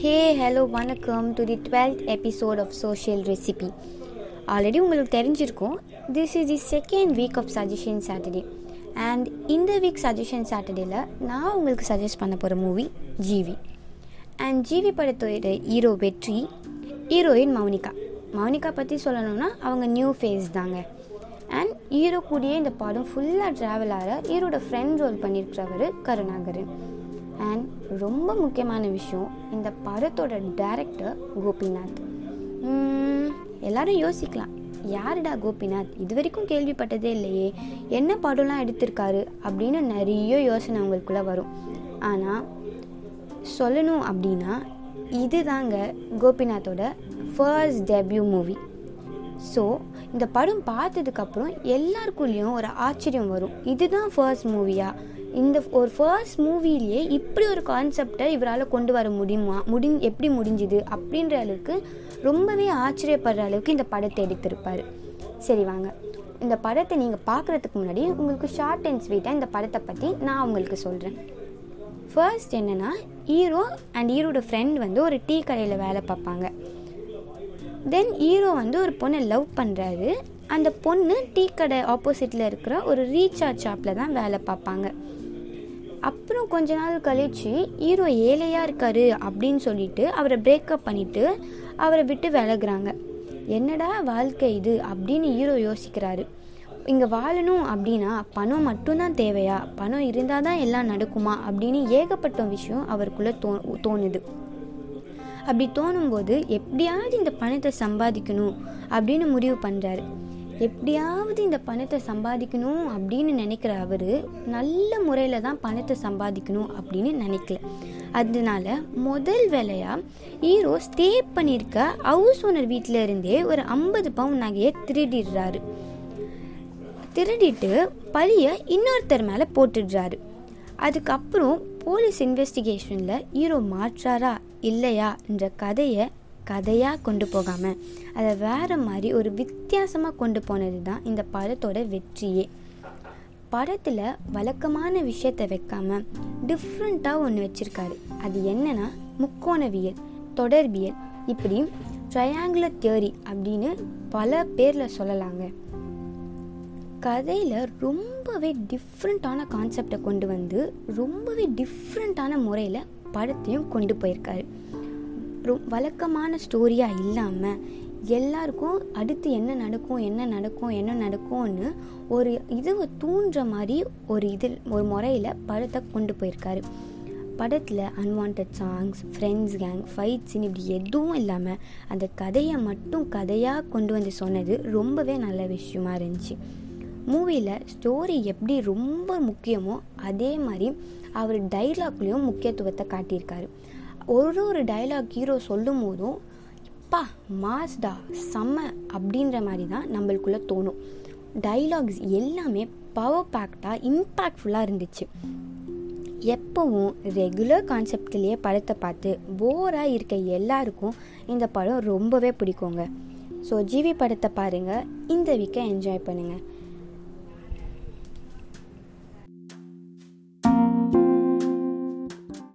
ஹே hello வணக்கம். To the twelfth episode of social recipe already உங்களுக்கு தெரிஞ்சிருக்கும் this is the second week of suggestion Saturday and இந்த week suggestion சாட்டர்டேல நான் உங்களுக்கு சஜஸ்ட் பண்ண போகிற மூவி ஜிவி அண்ட் ஜிவி படத்தோட ஹீரோ வெற்றி ஹீரோயின் மௌனிகா. மௌனிகா பற்றி சொல்லணும்னா அவங்க நியூ ஃபேஸ் தாங்க. அண்ட் ஹீரோ கூடயே இந்த படம் ஃபுல்லாக ட்ராவல் ஆகிற ஹீரோட ஃப்ரெண்ட் ரோல் பண்ணியிருக்கிறவர் கருணாகரன். அண்ட் ரொம்ப முக்கியமான விஷயம் இந்த படத்தோட டைரக்டர் கோபிநாத். எல்லாரும் யோசிக்கலாம். யாருடா கோபிநாத்? இது வரைக்கும் கேள்விப்பட்டதே இல்லையே. என்ன படம்லாம் எடுத்திருக்காரு அப்படின்னு நிறைய யோசனை அவங்களுக்குள்ளே வரும். ஆனால் சொல்லணும் அப்படின்னா இதுதாங்க கோபிநாத்தோட ஃபர்ஸ்ட் டெபியூ மூவி ஸோ இந்த படம் பார்த்ததுக்கப்புறம் எல்லாருக்குள்ளேயும் ஒரு ஆச்சரியம் வரும். இதுதான் ஃபர்ஸ்ட் மூவியா இந்த ஒரு ஃபர்ஸ்ட் மூவிலேயே இப்படி ஒரு கான்செப்டை இவரால் கொண்டு வர முடியுமா? முடி எப்படி முடிஞ்சுது? அப்படின்ற அளவுக்கு ரொம்பவே ஆச்சரியப்படுற அளவுக்கு இந்த படத்தை எடுத்திருப்பார். சரி வாங்க. இந்த படத்தை நீங்கள் பார்க்குறதுக்கு முன்னாடி உங்களுக்கு ஷார்ட் அண்ட் ஸ்வீட்டாக இந்த படத்தை பற்றி நான் உங்களுக்கு சொல்கிறேன் ஃபர்ஸ்ட் என்னென்னா ஹீரோ அண்ட் ஹீரோட ஃப்ரெண்ட் வந்து ஒரு டீ கடையில் வேலை பார்ப்பாங்க. தென் ஹீரோ வந்து ஒரு பொண்ணை லவ் பண்ணுறாரு அந்த பொண்ணு டீ கடை ஆப்போசிட்டில் இருக்கிற ஒரு ரீசார்ஜ் ஷாப்பில் தான் வேலை பார்ப்பாங்க. அப்புறம் கொஞ்ச நாள் கழிச்சு ஹீரோ ஏழையாக இருக்காரு அப்படின்னு சொல்லிட்டு அவரை பிரேக்கப் பண்ணிட்டு அவரை விட்டு விலகுறாங்க. என்னடா வாழ்க்கை இது அப்படின்னு ஹீரோ யோசிக்கிறாரு. இங்கே வாழணும் அப்படின்னா பணம் மட்டும்தான் தேவையா? பணம் இருந்தால் தான் எல்லாம் நடக்குமா? அப்படின்னு ஏகப்பட்ட விஷயம் அவருக்குள்ளே தோ தோணுது. அப்படி தோணும்போது எப்படியாவது இந்த பணத்தை சம்பாதிக்கணும் அப்படின்னு முடிவு பண்ணுறாரு எப்படியாவது இந்த பணத்தை சம்பாதிக்கணும் அப்படின்னு நினைக்கிற அவர் நல்ல முறையில் தான் பணத்தை சம்பாதிக்கணும் அப்படின்னு நினைக்கல. அதனால முதல் வேலையாக ஹீரோ ஸ்டே பண்ணியிருக்க ஹவுஸ் ஓனர் வீட்டில் இருந்தே ஒரு ஐம்பது பவுன் நகையை திருடிடுறாரு. திருடிட்டு பழியை இன்னொருத்தர் மேலே போட்டுடுறாரு. அதுக்கப்புறம் போலீஸ் இன்வெஸ்டிகேஷனில் ஹீரோ மாற்றாரா இல்லையா என்ற கதையை கதையாக கொண்டு போகாமல் அதை வேறு மாதிரி ஒரு வித்தியாசமாக கொண்டு போனது தான் இந்த படத்தோட வெற்றியே. படத்தில் வழக்கமான விஷயத்தை வைக்காம டிஃப்ரெண்ட்டாக ஒன்று வச்சுருக்காரு. அது என்னன்னா முக்கோணவியல் தொடர்பியல் இப்படி ட்ரையாங்குலர் தியரி அப்படின்னு பல பேரில் சொல்லலாங்க. கதையில் ரொம்பவே டிஃப்ரெண்ட்டான கான்செப்டை கொண்டு வந்து ரொம்பவே டிஃப்ரெண்ட்டான முறையில் படத்தையும் கொண்டு போயிருக்காரு. அப்புறம் வழக்கமான ஸ்டோரியாக இல்லாமல் எல்லாருக்கும் அடுத்து என்ன நடக்கும் என்ன நடக்கும் என்ன நடக்கும்னு ஒரு இதுவை தூண்டுற மாதிரி ஒரு இதில் ஒரு முறையில் படத்தை கொண்டு போயிருக்காரு. படத்தில் அன்வான்ட் சாங்ஸ் ஃப்ரெண்ட்ஸ் கேங் ஃபைட்ஸ்னு இப்படி எதுவும் இல்லாமல் அந்த கதையை மட்டும் கதையாக கொண்டு வந்து சொன்னது ரொம்பவே நல்ல விஷயமா இருந்துச்சு. மூவியில் ஸ்டோரி எப்படி ரொம்ப முக்கியமோ அதே மாதிரி அவர் டைலாக்லேயும் முக்கியத்துவத்தை காட்டியிருக்காரு. ஒரு ஒரு டைலாக் ஹீரோ சொல்லும் போதும் பா மாஸ்டா செம்ம அப்படின்ற மாதிரி தான் நம்மளுக்குள்ளே தோணும். டைலாக்ஸ் எல்லாமே பவர் பேக்டாக இம்பேக்ட்ஃபுல்லாக இருந்துச்சு. எப்பவும் ரெகுலர் கான்செப்ட்லேயே படத்தை பார்த்து போராக இருக்க எல்லாருக்கும் இந்த படம் ரொம்பவே பிடிக்குங்க. ஸோ ஜிவி படத்தை பாருங்கள் இந்த வீக்கை என்ஜாய் பண்ணுங்கள்